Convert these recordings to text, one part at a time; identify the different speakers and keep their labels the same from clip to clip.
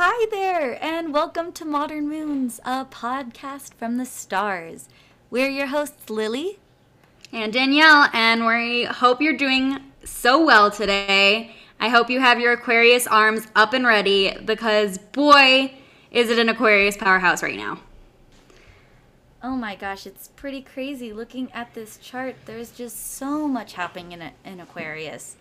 Speaker 1: Hi there, and welcome to Modern Moons, a podcast from the stars. We're your hosts, Lily
Speaker 2: and Danielle, and we hope you're doing so well today. I hope you have your Aquarius arms up and ready because, boy, is it an Aquarius powerhouse right now.
Speaker 1: Oh my gosh, it's pretty crazy looking at this chart. There's just so much happening in, in Aquarius.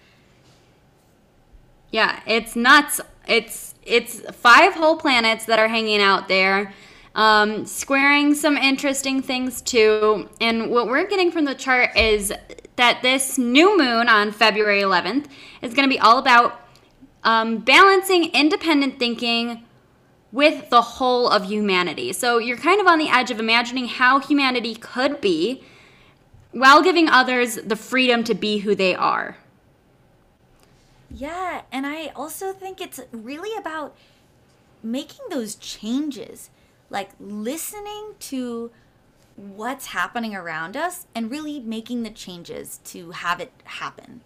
Speaker 2: Yeah, it's nuts. It's it's five whole planets that are hanging out there, um, squaring some interesting things too. And what we're getting from the chart is that this new moon on February 11th is going to be all about um, balancing independent thinking with the whole of humanity. So you're kind of on the edge of imagining how humanity could be while giving others the freedom to be who they are.
Speaker 1: Yeah, and I also think it's really about making those changes, like listening to what's happening around us and really making the changes to have it happen.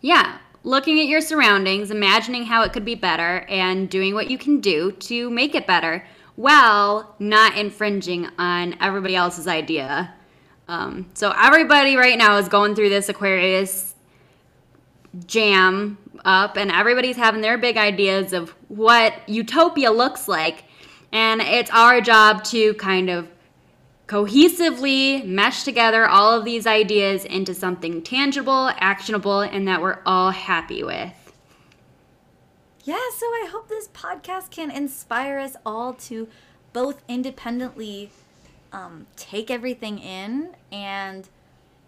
Speaker 2: Yeah, looking at your surroundings, imagining how it could be better, and doing what you can do to make it better while not infringing on everybody else's idea. Um, so, everybody right now is going through this Aquarius jam up, and everybody's having their big ideas of what utopia looks like. And it's our job to kind of cohesively mesh together all of these ideas into something tangible, actionable, and that we're all happy with.
Speaker 1: Yeah, so I hope this podcast can inspire us all to both independently um, take everything in and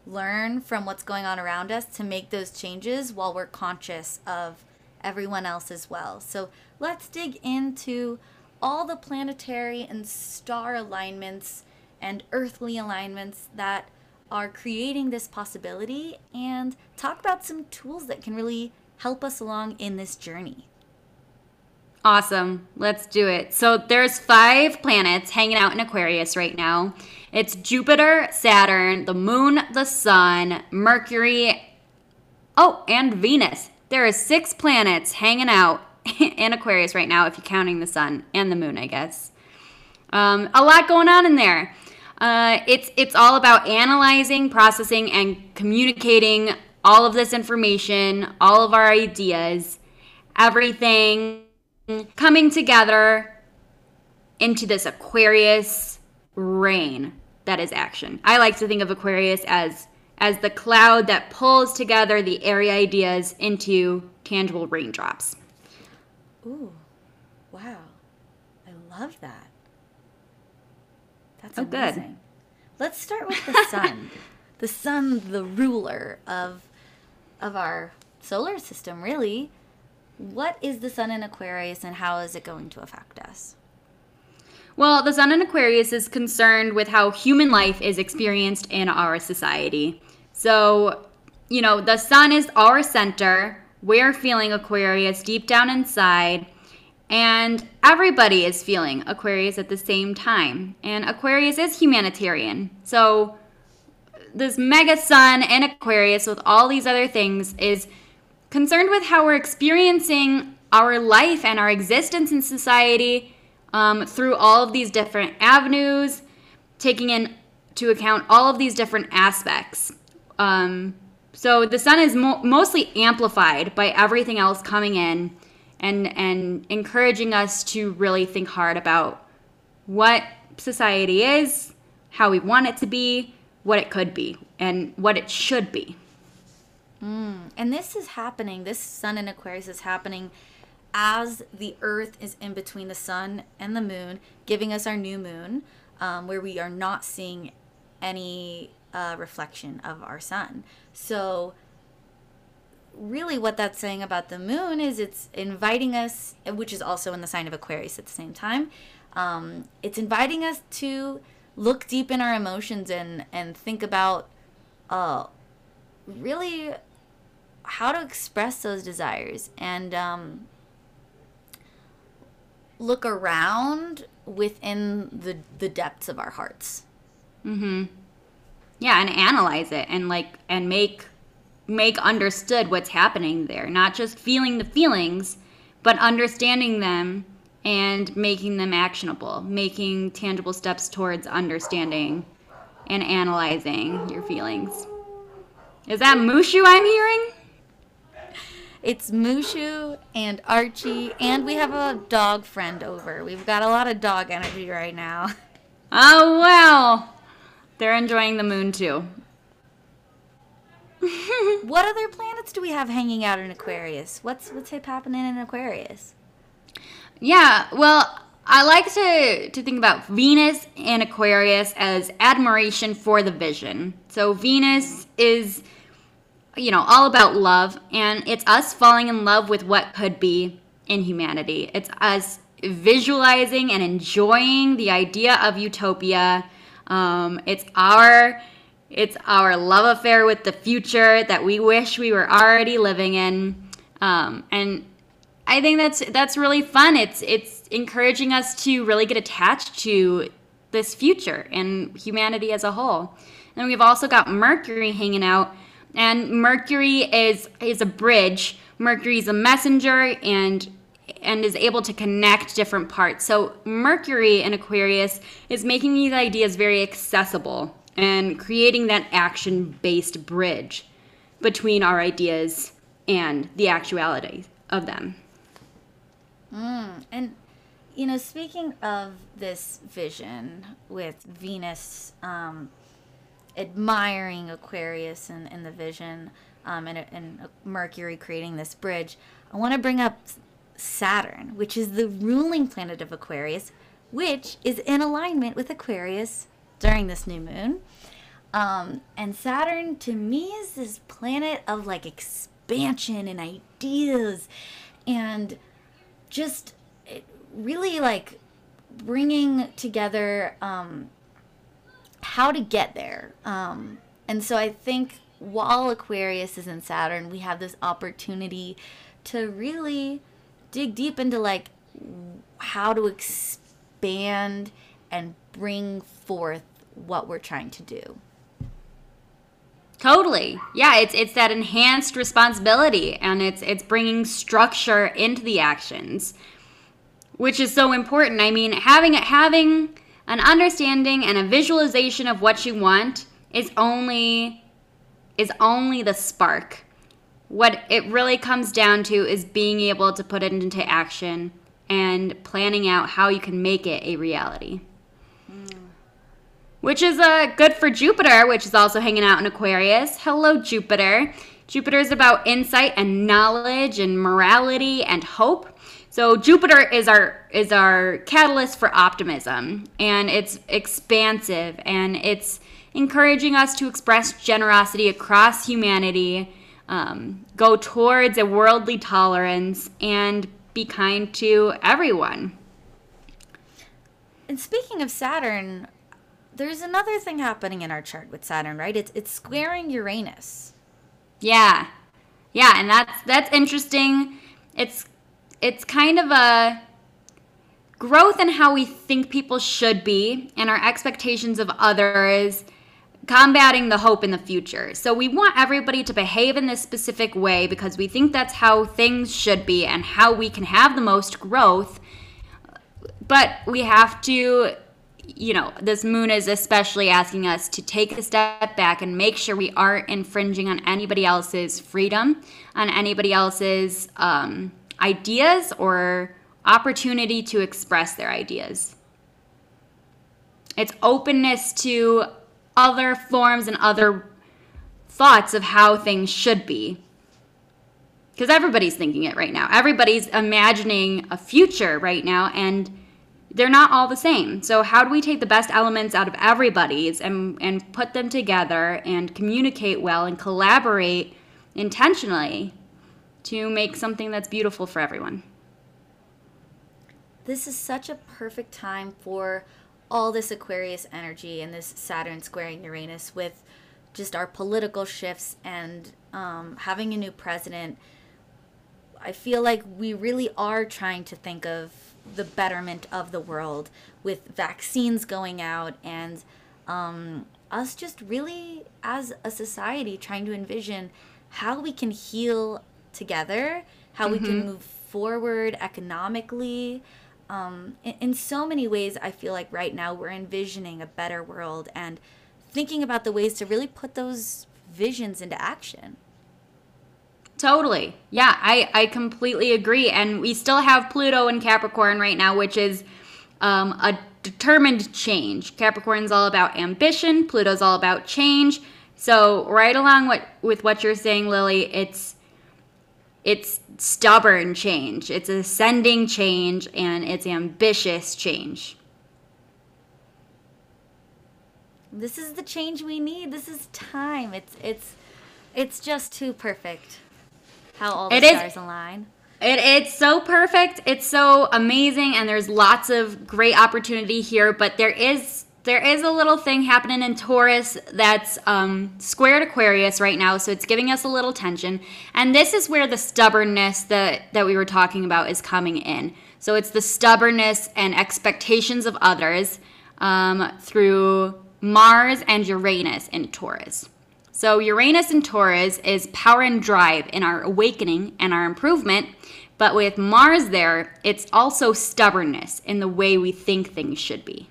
Speaker 1: learn from what's going on around us to make those changes while we're conscious of everyone else as well. So let's dig into all the planetary and star alignments and earthly alignments that are creating this possibility and talk about some tools that can really help us along in this journey.
Speaker 2: Awesome. Let's do it. So there's five planets hanging out in Aquarius right now. It's Jupiter, Saturn, the moon, the sun, Mercury, oh, and Venus. There are six planets hanging out in Aquarius right now if you're counting the sun and the moon, I guess. Um, a lot going on in there. Uh, it's it's all about analyzing, processing, and communicating all of this information, all of our ideas, everything coming together into this Aquarius rain that is action. I like to think of Aquarius as as the cloud that pulls together the airy ideas into tangible raindrops.
Speaker 1: Ooh, wow. I love that. That's
Speaker 2: oh,
Speaker 1: amazing.
Speaker 2: good.
Speaker 1: Let's start with the sun. the sun, the ruler of of our solar system, really. What is the sun in Aquarius and how is it going to affect us?
Speaker 2: Well, the sun in Aquarius is concerned with how human life is experienced in our society. So, you know, the sun is our center. We're feeling Aquarius deep down inside. And everybody is feeling Aquarius at the same time. And Aquarius is humanitarian. So, this mega sun in Aquarius with all these other things is concerned with how we're experiencing our life and our existence in society um, through all of these different avenues, taking into account all of these different aspects. Um, so the sun is mo- mostly amplified by everything else coming in and and encouraging us to really think hard about what society is, how we want it to be, what it could be, and what it should be.
Speaker 1: Mm. And this is happening. This sun in Aquarius is happening as the Earth is in between the sun and the moon, giving us our new moon, um, where we are not seeing any uh, reflection of our sun. So really what that's saying about the moon is it's inviting us, which is also in the sign of Aquarius at the same time, um, it's inviting us to look deep in our emotions and, and think about uh, really how to express those desires and um, look around within the, the depths of our hearts.
Speaker 2: Mm-hmm. Yeah, and analyze it and like and make make understood what's happening there, not just feeling the feelings, but understanding them and making them actionable, making tangible steps towards understanding and analyzing your feelings. Is that Mushu I'm hearing?
Speaker 1: It's Mushu and Archie, and we have a dog friend over. We've got a lot of dog energy right now.
Speaker 2: Oh, well. They're enjoying the moon too.
Speaker 1: what other planets do we have hanging out in Aquarius? What's what's happening in Aquarius?
Speaker 2: Yeah, well, I like to to think about Venus and Aquarius as admiration for the vision. So Venus is you know, all about love and it's us falling in love with what could be in humanity. It's us visualizing and enjoying the idea of utopia. Um, it's our it's our love affair with the future that we wish we were already living in. Um, and I think that's that's really fun. It's it's encouraging us to really get attached to this future and humanity as a whole. And we've also got Mercury hanging out, and Mercury is is a bridge. Mercury is a messenger and and is able to connect different parts. So Mercury in Aquarius is making these ideas very accessible and creating that action based bridge between our ideas and the actuality of them.
Speaker 1: Mm, and, you know, speaking of this vision with Venus um, admiring Aquarius and, and the vision um, and, and Mercury creating this bridge, I want to bring up Saturn, which is the ruling planet of Aquarius, which is in alignment with Aquarius during this new moon. Um, and Saturn to me is this planet of like expansion and ideas and just really like bringing together um, how to get there. Um, and so I think while Aquarius is in Saturn, we have this opportunity to really dig deep into like how to expand and bring forth what we're trying to do.
Speaker 2: Totally. Yeah, it's it's that enhanced responsibility and it's it's bringing structure into the actions, which is so important. I mean, having having an understanding and a visualization of what you want is only is only the spark. What it really comes down to is being able to put it into action and planning out how you can make it a reality which is uh, good for Jupiter, which is also hanging out in Aquarius. Hello, Jupiter. Jupiter is about insight and knowledge and morality and hope. So Jupiter is our is our catalyst for optimism, and it's expansive and it's encouraging us to express generosity across humanity, um, go towards a worldly tolerance, and be kind to everyone.
Speaker 1: And speaking of Saturn, there's another thing happening in our chart with Saturn, right? It's it's squaring Uranus.
Speaker 2: Yeah. Yeah, and that's that's interesting. It's it's kind of a growth in how we think people should be and our expectations of others combating the hope in the future. So we want everybody to behave in this specific way because we think that's how things should be and how we can have the most growth. But we have to you know, this moon is especially asking us to take a step back and make sure we aren't infringing on anybody else's freedom, on anybody else's um, ideas or opportunity to express their ideas. It's openness to other forms and other thoughts of how things should be. Because everybody's thinking it right now. Everybody's imagining a future right now, and they're not all the same. So how do we take the best elements out of everybody's and and put them together and communicate well and collaborate intentionally to make something that's beautiful for everyone?
Speaker 1: This is such a perfect time for all this Aquarius energy and this Saturn squaring Uranus with just our political shifts and um, having a new president. I feel like we really are trying to think of the betterment of the world with vaccines going out and um, us just really as a society trying to envision how we can heal together how mm-hmm. we can mm-hmm. move forward economically. Um, in, in so many ways, I feel like right now we're envisioning a better world and thinking about the ways to really put those visions into action.
Speaker 2: Totally. Yeah, I, I completely agree. And we still have Pluto and Capricorn right now, which is um, a determined change. Capricorn's all about ambition, Pluto's all about change. So right along what, with what you're saying, Lily, it's it's stubborn change, it's ascending change, and it's ambitious change.
Speaker 1: This is the change we need. This is time. It's it's it's just too perfect. How all the
Speaker 2: It
Speaker 1: stars
Speaker 2: is-
Speaker 1: align.
Speaker 2: It, it's so perfect. It's so amazing, and there's lots of great opportunity here. But there is there is a little thing happening in Taurus that's um, squared Aquarius right now, so it's giving us a little tension. And this is where the stubbornness that that we were talking about is coming in. So it's the stubbornness and expectations of others um, through Mars and Uranus in Taurus. So Uranus in Taurus is power and drive in our awakening and our improvement. But with Mars there, it's also stubbornness in the way we think things should be.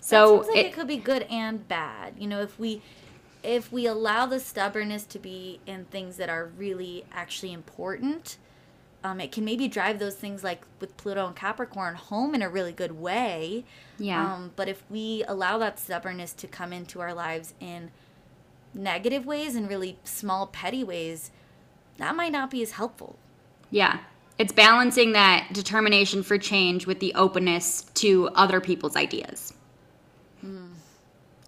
Speaker 2: So
Speaker 1: that seems like it,
Speaker 2: it,
Speaker 1: could be good and bad. You know, if we if we allow the stubbornness to be in things that are really actually important, um, it can maybe drive those things like with Pluto and Capricorn home in a really good way.
Speaker 2: Yeah.
Speaker 1: Um, but if we allow that stubbornness to come into our lives in negative ways and really small petty ways, that might not be as helpful.
Speaker 2: yeah, it's balancing that determination for change with the openness to other people's ideas.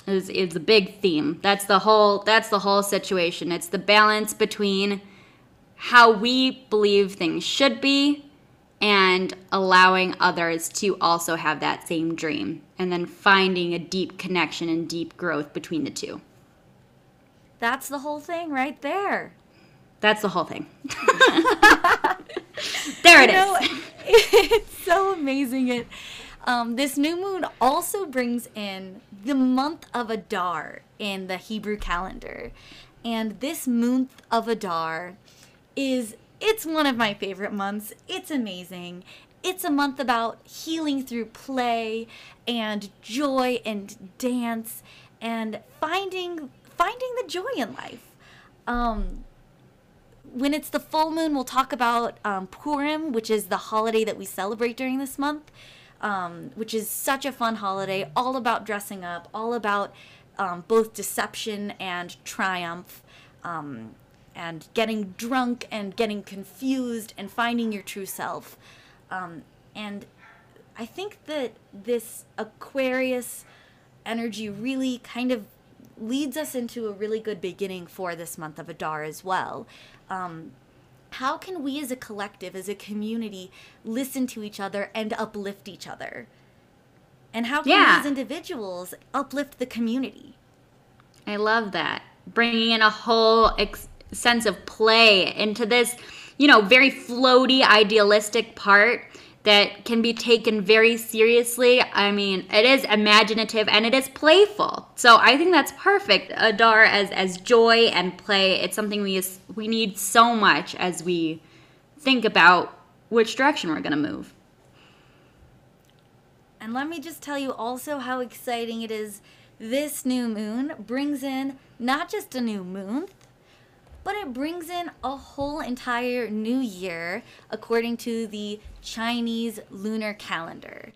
Speaker 2: Is is a big theme. That's the whole. That's the whole situation. It's the balance between how we believe things should be and allowing others to also have that same dream and then finding a deep connection and deep growth between the two.
Speaker 1: That's the whole thing right there.
Speaker 2: That's the whole thing. there it
Speaker 1: You
Speaker 2: is.
Speaker 1: know, it's so amazing. It um, this new moon also brings in the month of Adar in the Hebrew calendar, and this month of Adar is it's one of my favorite months. It's amazing. It's a month about healing through play and joy and dance and finding finding the joy in life. Um, when it's the full moon, we'll talk about um, Purim, which is the holiday that we celebrate during this month, um, which is such a fun holiday, all about dressing up, all about um, both deception and triumph, um, and getting drunk and getting confused and finding your true self. Um, and I think that this Aquarius energy really kind of leads us into a really good beginning for this month of Adar as well. Um, how can we as a collective, as a community, listen to each other and uplift each other? And how can
Speaker 2: Yeah.
Speaker 1: we as individuals uplift the community?
Speaker 2: I love that. Bringing in a whole ex- sense of play into this, you know, very floaty, idealistic part that can be taken very seriously. I mean, it is imaginative and it is playful. So I think that's perfect. Adar as as joy and play. It's something we we need so much as we think about which direction we're going to move.
Speaker 1: And let me just tell you also how exciting it is. This new moon brings in not just a new moon, but it brings in a whole entire new year according to the Chinese lunar calendar.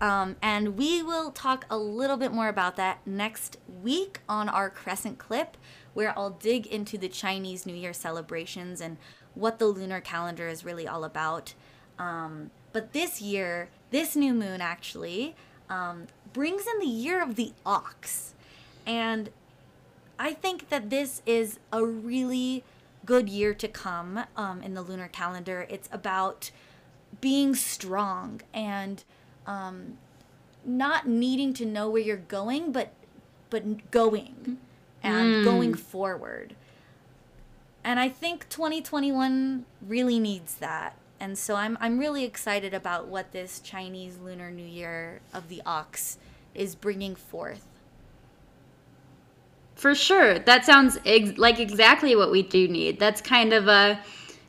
Speaker 1: Um, and we will talk a little bit more about that next week on our Crescent clip, where I'll dig into the Chinese New Year celebrations and what the lunar calendar is really all about. Um, but this year, this new moon actually um, brings in the year of the ox. And I think that this is a really good year to come um, in the lunar calendar. It's about being strong and um, not needing to know where you're going, but but going and going forward. And I think 2021 really needs that. And so I'm I'm really excited about what this Chinese Lunar New Year of the Ox is bringing forth.
Speaker 2: For sure. That sounds ex- like exactly what we do need. That's kind of a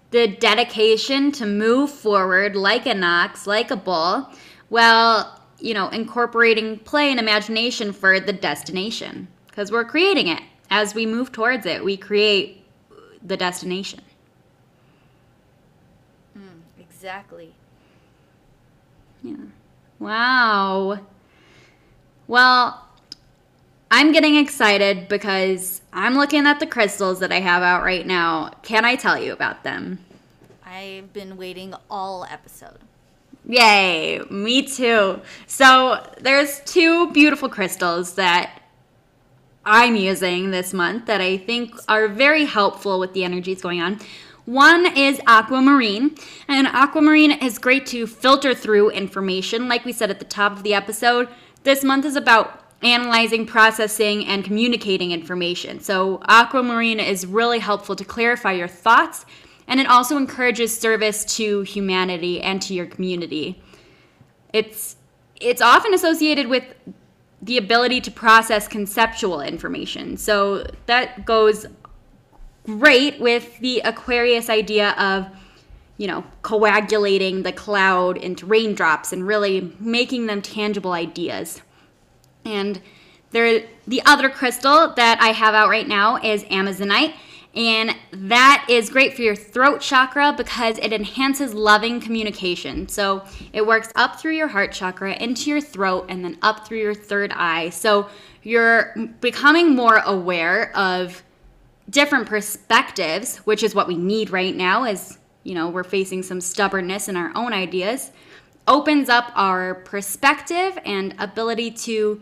Speaker 2: the dedication to move forward like an ox, like a bull, while, you know, incorporating play and imagination for the destination. Because we're creating it. As we move towards it, we create the destination.
Speaker 1: Mm, exactly.
Speaker 2: Yeah. Wow. Well, I'm getting excited because I'm looking at the crystals that I have out right now. Can I tell you about them?
Speaker 1: I've been waiting all episode.
Speaker 2: Yay, me too. So, there's two beautiful crystals that I'm using this month that I think are very helpful with the energies going on. One is aquamarine, and aquamarine is great to filter through information. Like we said at the top of the episode, this month is about analyzing, processing, and communicating information. So, aquamarine is really helpful to clarify your thoughts, and it also encourages service to humanity and to your community. It's it's often associated with the ability to process conceptual information. So that goes great with the Aquarius idea of, you know, coagulating the cloud into raindrops and really making them tangible ideas. And there, the other crystal that I have out right now is Amazonite. And that is great for your throat chakra because it enhances loving communication. So it works up through your heart chakra, into your throat, and then up through your third eye. So you're becoming more aware of different perspectives, which is what we need right now as, you know, we're facing some stubbornness in our own ideas. Opens up our perspective and ability to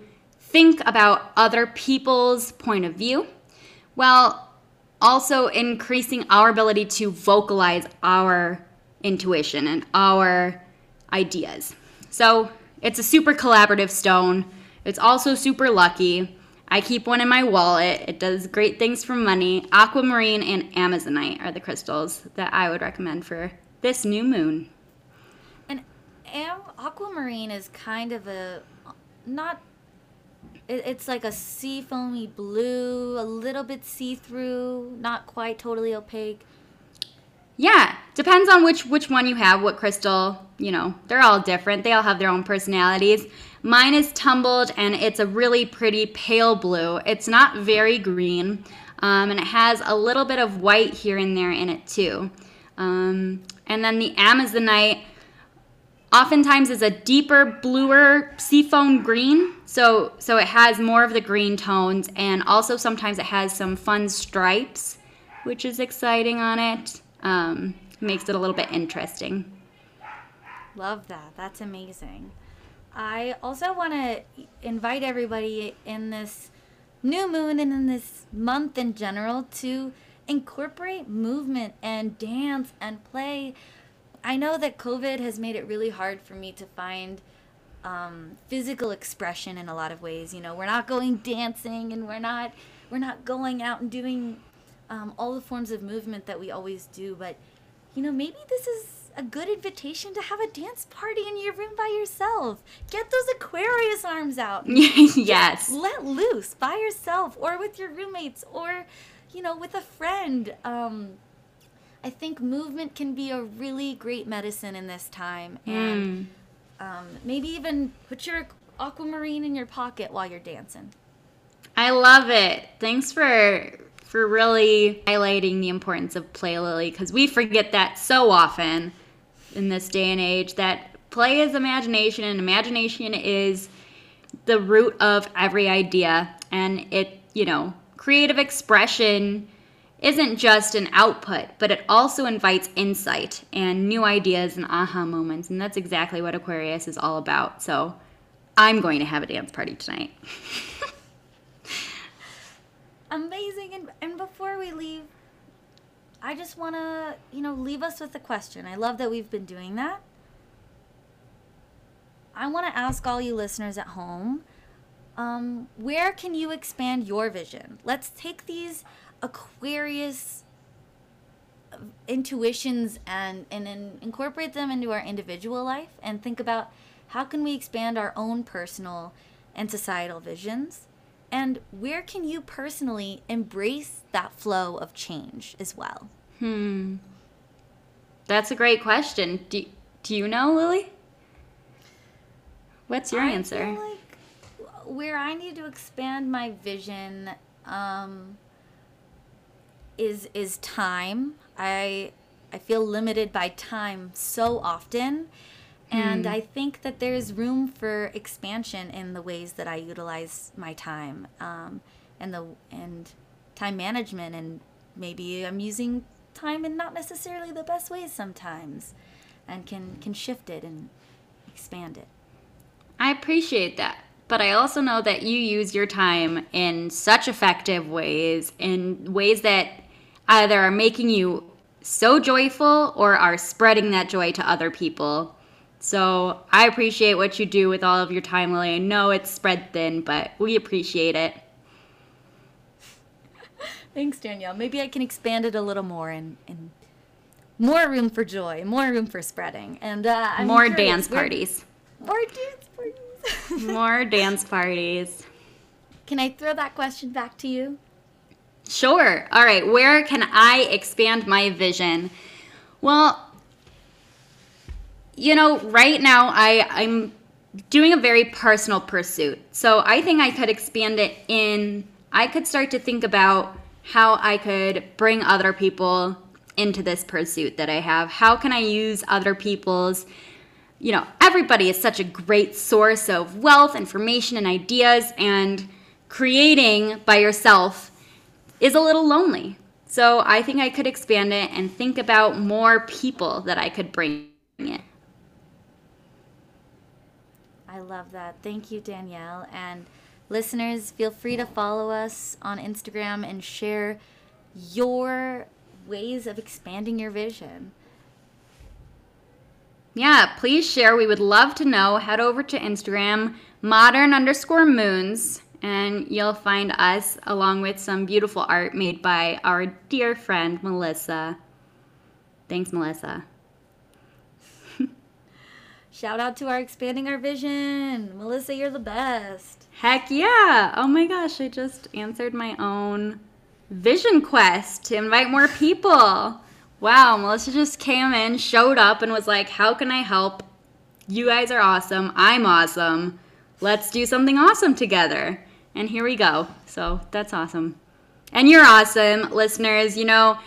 Speaker 2: think about other people's point of view while also increasing our ability to vocalize our intuition and our ideas. So it's a super collaborative stone. It's also super lucky. I keep one in my wallet. It does great things for money. Aquamarine and Amazonite are the crystals that I would recommend for this new moon.
Speaker 1: And am- aquamarine is kind of a not it, it's like a sea foamy blue, a little bit see through, not quite totally opaque.
Speaker 2: Yeah, depends on which which one you have, what crystal, you know. They're all different. They all have their own personalities. Mine is tumbled and it's a really pretty pale blue. It's not very green. Um, and it has a little bit of white here and there in it too. Um, and then the Amazonite oftentimes is a deeper, bluer seafoam green. So, so it has more of the green tones, and also sometimes it has some fun stripes, which is exciting on it. Um, makes it a little bit interesting.
Speaker 1: Love that. That's amazing. I also want to invite everybody in this new moon and in this month in general to incorporate movement and dance and play I know that COVID has made it really hard for me to find um, physical expression in a lot of ways. You know, we're not going dancing, and we're not we're not going out and doing um, all the forms of movement that we always do. But you know, maybe this is a good invitation to have a dance party in your room by yourself. Get those Aquarius arms out.
Speaker 2: yes.
Speaker 1: Just let loose by yourself, or with your roommates, or you know, with a friend. Um, I think movement can be a really great medicine in this time. And mm. um, maybe even put your aquamarine in your pocket while you're dancing.
Speaker 2: I love it. Thanks for for really highlighting the importance of play, Lily, because we forget that so often in this day and age that play is imagination and imagination is the root of every idea and it, you know, creative expression isn't just an output, but it also invites insight and new ideas and aha moments. And that's exactly what Aquarius is all about. So I'm going to have a dance party tonight.
Speaker 1: Amazing. And, and before we leave, I just want to, you know, leave us with a question. I love that we've been doing that. I want to ask all you listeners at home um, where can you expand your vision? Let's take these Aquarius intuitions and and then incorporate them into our individual life and think about how can we expand our own personal and societal visions And where can you personally embrace that flow of change as well?
Speaker 2: Hmm. That's a great question. Do, do you know, Lily? What's your
Speaker 1: I
Speaker 2: answer?
Speaker 1: feel like where I need to expand my vision um, is is time. I I feel limited by time so often. And
Speaker 2: Hmm.
Speaker 1: I think that there's room for expansion in the ways that I utilize my time, um, and the and time management, and maybe I'm using time in not necessarily the best ways sometimes, and can can shift it and expand it.
Speaker 2: I appreciate that. But I also know that you use your time in such effective ways, in ways that either are making you so joyful or are spreading that joy to other people. So I appreciate what you do with all of your time, Lily. I know it's spread thin, but we appreciate it.
Speaker 1: Thanks, Danielle. Maybe I can expand it a little more and, and more room for joy, more room for spreading, and uh,
Speaker 2: More
Speaker 1: curious,
Speaker 2: dance parties.
Speaker 1: More dance parties.
Speaker 2: More dance parties.
Speaker 1: Can I throw that question back to you?
Speaker 2: Sure. All right. Where can I expand my vision? Well, you know, right now I I'm doing a very personal pursuit. So I think I could expand it in I could start to think about how I could bring other people into this pursuit that I have. How can I use other people's you know, everybody is such a great source of wealth, information, and ideas, and creating by yourself is a little lonely. So I think I could expand it and think about more people that I could bring in.
Speaker 1: I love that. Thank you, Danielle. And listeners, feel free to follow us on Instagram and share your ways of expanding your vision.
Speaker 2: Yeah, please share. We would love to know. Head over to Instagram, modern underscore moons, and you'll find us along with some beautiful art made by our dear friend Melissa. Thanks, Melissa.
Speaker 1: Shout out to our expanding our vision. Melissa, you're the best.
Speaker 2: Heck yeah! Oh my gosh, I just answered my own vision quest to invite more people. Wow, Melissa just came in, showed up, and was like, How can I help? You guys are awesome. I'm awesome. Let's do something awesome together. And here we go. So that's awesome. And you're awesome, listeners. You know,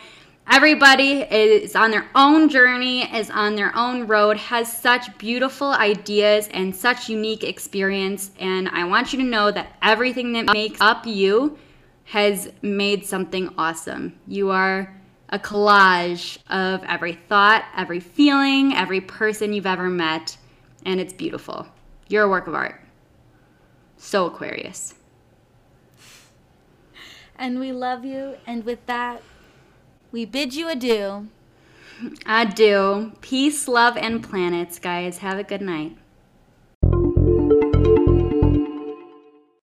Speaker 2: everybody is on their own journey, is on their own road, has such beautiful ideas and such unique experience. And I want you to know that everything that makes up you has made something awesome. You are a collage of every thought, every feeling, every person you've ever met, and it's beautiful. You're a work of art. So Aquarius.
Speaker 1: And we love you. And with that, we bid you adieu.
Speaker 2: Adieu. Peace, love, and planets, guys. Have a good night.